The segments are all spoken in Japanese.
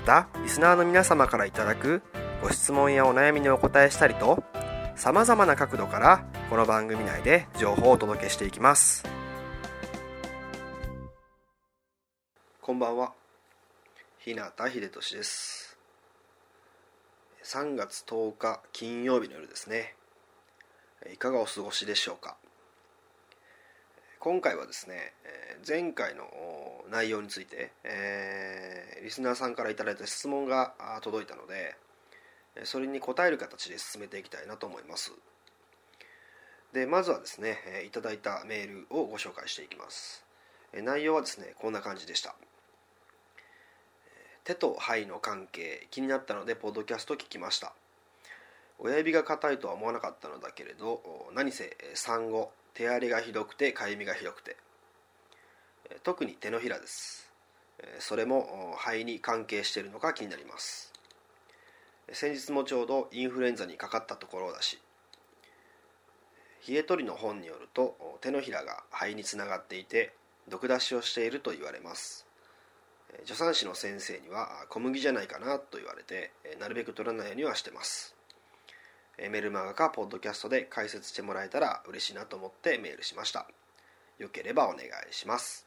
またリスナーの皆様からいただくご質問やお悩みにお答えしたりとさまざまな角度からこの番組内で情報をお届けしていきます。こんばんは。日向秀俊です。3月10日金曜日の夜ですね。いかがお過ごしでしょうか？今回はですね前回の内容について、えー、リスナーさんから頂いた質問が届いたのでそれに答える形で進めていきたいなと思います。でまずはですねいただいたメールをご紹介していきます。内容はですねこんな感じでした。手と肺の関係気になったのでポッドキャスト聞きました。親指が硬いとは思わなかったのだけれど何せ産後手荒れがひどくてかゆみがひどくて。特に手のひらです。それも肺に関係しているのか気になります。先日もちょうどインフルエンザにかかったところだし冷え取りの本によると手のひらが肺につながっていて毒出しをしていると言われます。助産師の先生には小麦じゃないかなと言われてなるべく取らないようにはしてます。メルマガかポッドキャストで解説してもらえたら嬉しいなと思ってメールしました。よければお願いします。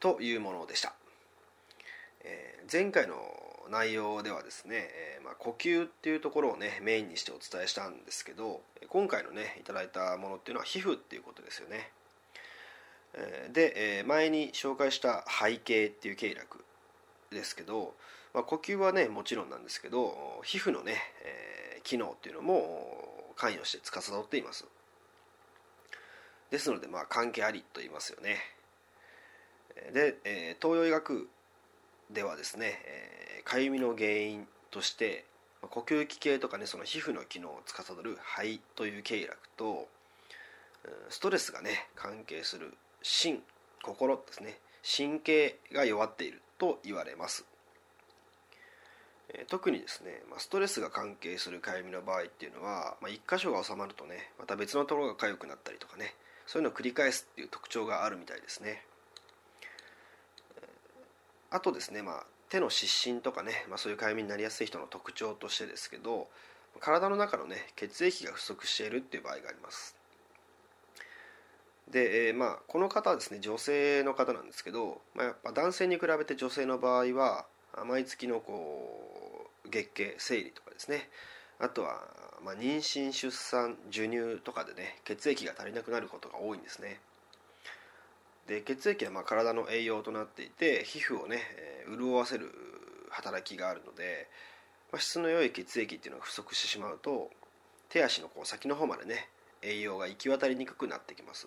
というものでした、えー、前回の内容ではですね、えー、まあ、呼吸っていうところをねメインにしてお伝えしたんですけど今回のねいただいたものっていうのは皮膚っていうことですよね。で前に紹介した背景っていう経絡ですけど、まあ、呼吸はねもちろんなんですけど皮膚のね、えー、機能っていうのも関与して司っています。ですのでまあ関係ありと言いますよね。で、えー、東洋医学ではですね、えー、かゆみの原因として呼吸器系とかねその皮膚の機能を司る肺という経絡とストレスがね関係する心心ですね神経が弱っていると言われます特にですねストレスが関係するかゆみの場合っていうのは、まあ、1箇所が収まるとねまた別のところが痒くなったりとかねそういうのを繰り返すっていう特徴があるみたいですね。あとですね、まあ、手の湿疹とかね、まあ、そういうかゆみになりやすい人の特徴としてですけど体の中のね血液が不足しているっていう場合があります。で、えー、まあ、この方はですね女性の方なんですけど、まあ、やっぱ男性に比べて女性の場合は毎月のこう月経生理とかですね。あとは、まあ、妊娠出産授乳とかでね血液が足りなくなることが多いんですね。で血液はま体の栄養となっていて皮膚をね、えー、潤わせる働きがあるので、まあ、質の良い血液っていうのが不足してしまうと手足のこう先の方までね栄養が行き渡りにくくなってきます。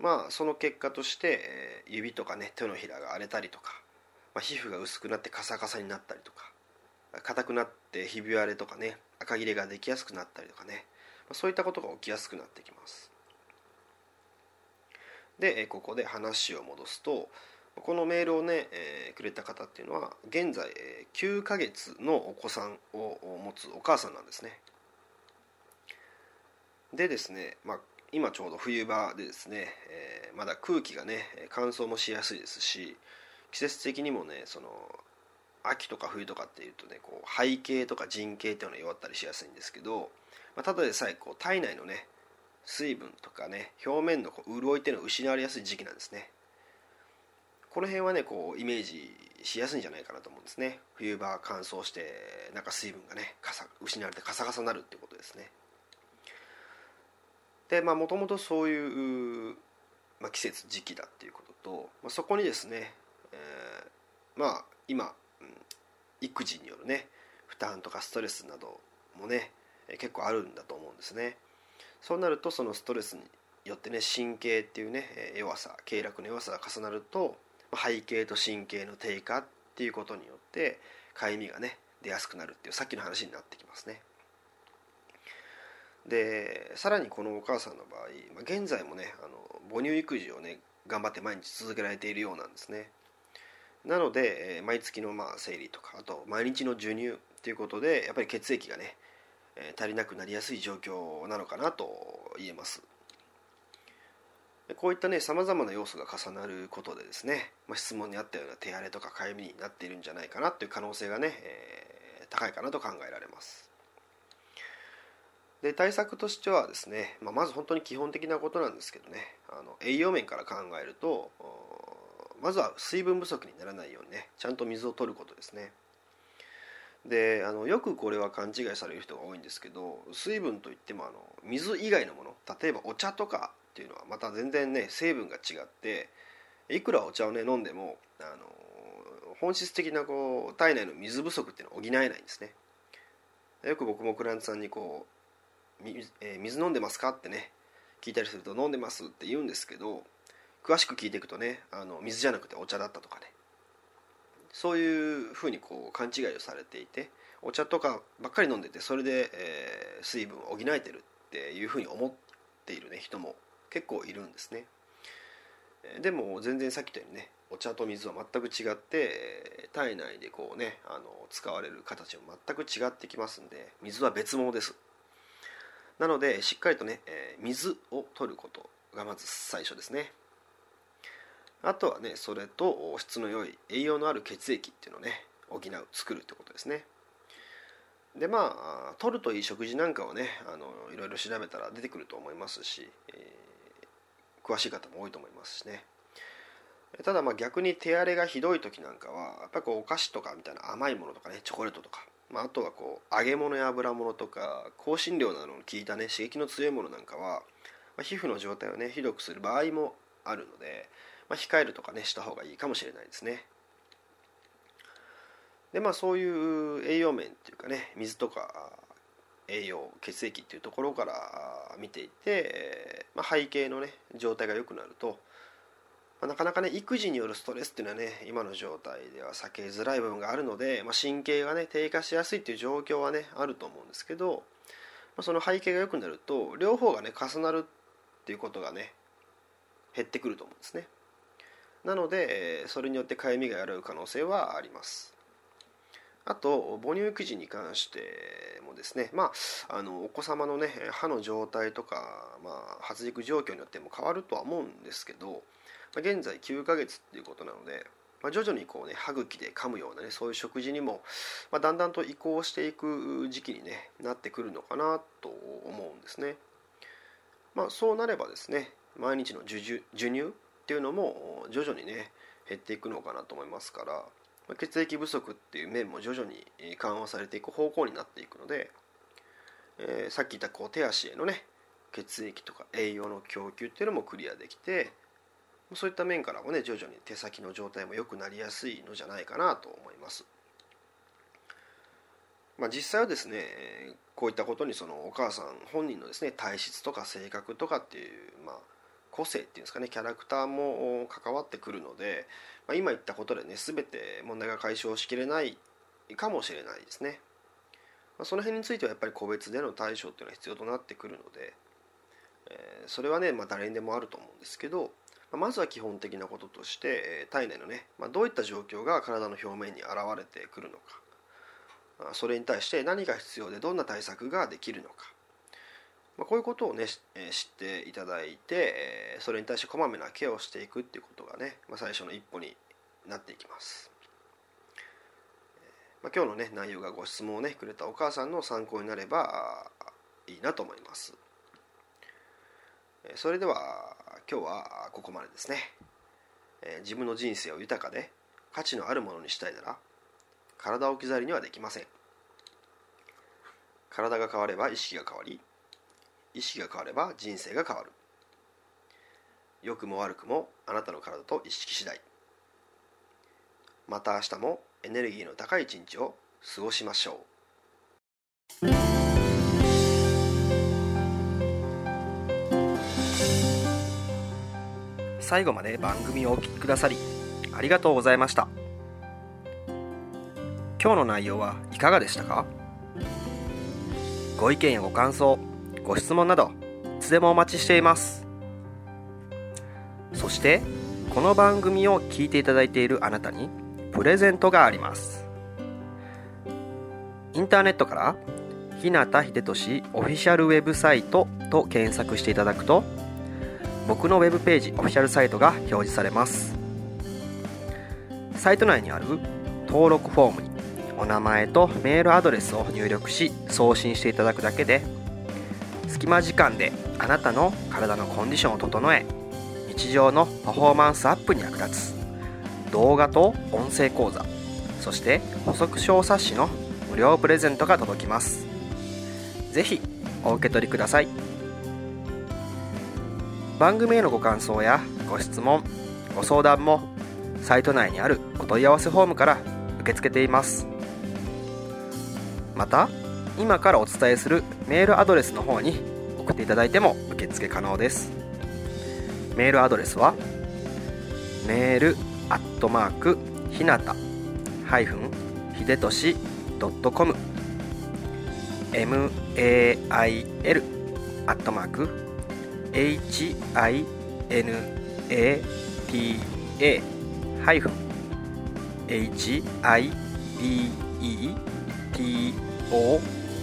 まあその結果として、えー、指とかね手のひらが荒れたりとか、まあ、皮膚が薄くなってカサカサになったりとか硬くなってひび割れとかね赤切れができやすくなったりとかね、まあ、そういったことが起きやすくなってきます。でここで話を戻すとこのメールをね、えー、くれた方っていうのは現在9ヶ月のお子さんを持つお母さんなんですね。でですね、まあ、今ちょうど冬場でですね、えー、まだ空気がね乾燥もしやすいですし季節的にもねその秋とか冬とかっていうとねこう背景とか人形っていうのは弱ったりしやすいんですけど、まあ、ただでさえこう体内のね水分とかね表面のこう潤いっていうのを失われやすい時期なんですね。この辺はねこうイメージしやすいんじゃないかなと思うんですね。冬場乾燥してなんか水分がねかさ失われてカサカサになるってことですね。でまあもともとそういう、まあ、季節時期だっていうことと、まあ、そこにですね、えー、まあ今、うん、育児によるね負担とかストレスなどもね結構あるんだと思うんですね。そうなるとそのストレスによってね神経っていうね弱さ経絡の弱さが重なると背景と神経の低下っていうことによってかゆみがね出やすくなるっていうさっきの話になってきますね。でさらにこのお母さんの場合、まあ、現在もねあの母乳育児をね頑張って毎日続けられているようなんですね。なので、えー、毎月のまあ生理とかあと毎日の授乳ということでやっぱり血液がね、えー、足りなくなりやすい状況なのかなと言えます。こういったねさまざまな要素が重なることでですね、まあ、質問にあったような手荒れとかかゆみになっているんじゃないかなという可能性がね、えー、高いかなと考えられます。で対策としてはですね、まあ、まず本当に基本的なことなんですけどねあの栄養面から考えるとまずは水分不足にならないようにねちゃんと水を取ることですね。であのよくこれは勘違いされる人が多いんですけど水分といってもあの水以外のもの例えばお茶とかっていうのはまた全然ね成分が違っていくらお茶をね飲んでもあの本質的なこう体内の水不足っていうのは補えないんですね。よく僕もクライアントさんにこう水,、えー、水飲んでますかってね聞いたりすると飲んでますって言うんですけど詳しく聞いていくとねあの水じゃなくてお茶だったとかね。そういうふうにこう勘違いをされていてお茶とかばっかり飲んでてそれで、えー、水分を補えてるっていうふうに思っている、ね、人も結構いるんですね。でも全然さっき言ったようにねお茶と水は全く違って体内でこうねあの使われる形も全く違ってきますんで水は別物です。なのでしっかりとね、えー、水を取ることがまず最初ですね。あとはねそれと質の良い栄養のある血液っていうのをね補う作るってことですね。でまあ取るといい食事なんかをねあのいろいろ調べたら出てくると思いますし、えー、詳しい方も多いと思いますしね。ただまあ逆に手荒れがひどい時なんかはやっぱりこうお菓子とかみたいな甘いものとかねチョコレートとか、まあ、あとはこう揚げ物や油物とか香辛料などの効いたね刺激の強いものなんかは、まあ、皮膚の状態をねひどくする場合もあるので、まあ、控えるとかねした方がいいかもしれないですね。でまあそういう栄養面っていうかね水とか栄養血液っていうところから見ていて、まあ、背景のね状態が良くなると、まあ、なかなかね育児によるストレスっていうのはね今の状態では避けづらい部分があるので、まあ、神経がね低下しやすいっていう状況はねあると思うんですけど、まあ、その背景が良くなると両方がね重なるっていうことがね減ってくると思うんですね。なのでそれによってかゆみがやられる可能性はありますあと母乳育児に関してもですね、まあ、あのお子様のね歯の状態とか、まあ、発育状況によっても変わるとは思うんですけどまあ現在9ヶ月っていうことなので、まあ、徐々にこうね歯茎で噛むようなねそういう食事にも、まあ、だんだんと移行していく時期に、ね、なってくるのかなと思うんですね。まあ、そうなればですね毎日の授乳っていうのも徐々にね減っていくのかなと思いますから血液不足っていう面も徐々に緩和されていく方向になっていくので、えー、さっき言ったこう手足へのね血液とか栄養の供給っていうのもクリアできてそういった面からもね徐々に手先の状態も良くなりやすいのじゃないかなと思います。まあ、実際はですねこういったことにそのお母さん本人のですね体質とか性格とかっていう、まあ、個性っていうんですかねキャラクターも関わってくるので、まあ、今言ったことでね全て問題が解消しきれないかもしれないですね、まあ、その辺についてはやっぱり個別での対処っていうのは必要となってくるので、えー、それはね、まあ、誰にでもあると思うんですけど、まあ、まずは基本的なこととして、えー、体内のね、まあ、どういった状況が体の表面に現れてくるのかそれに対して何が必要でどんな対策ができるのかまあ、こういうことをね、え知っていただいて、えそれに対してこまめなケアをしていくっていうことがね、まあ、最初の一歩になっていきます、まあ、今日のね内容がご質問をねくれたお母さんの参考になればいいなと思います。それでは今日はここまでですね。えー、自分の人生を豊かで価値のあるものにしたいなら体を置き去りにはできません。体が変われば意識が変わり意識が変われば人生が変わる。良くも悪くもあなたの体と意識次第。また明日もエネルギーの高い一日を過ごしましょう。最後まで番組をお聴きくださりありがとうございました。今日の内容はいかがでしたか？ご意見やご感想ご質問などいつでもお待ちしています。そしてこの番組を聞いていただいているあなたにプレゼントがあります。インターネットから日向秀俊オフィシャルウェブサイトと検索していただくと僕のウェブページオフィシャルサイトが表示されます。サイト内にある登録フォームにお名前とメールアドレスを入力し送信していただくだけで隙間時間であなたの体のコンディションを整え日常のパフォーマンスアップに役立つ。動画と音声講座そして補足小冊子の無料プレゼントが届きます。是非お受け取りください。番組へのご感想やご質問ご相談もサイト内にあるお問い合わせフォームから受け付けています。また今からお伝えするメールアドレスの方に送っていただいても受付可能です。メールアドレスはメールアットマークひなたハイフンひでとしドットコム。mail アットマーク hinata ハイフン HIDETO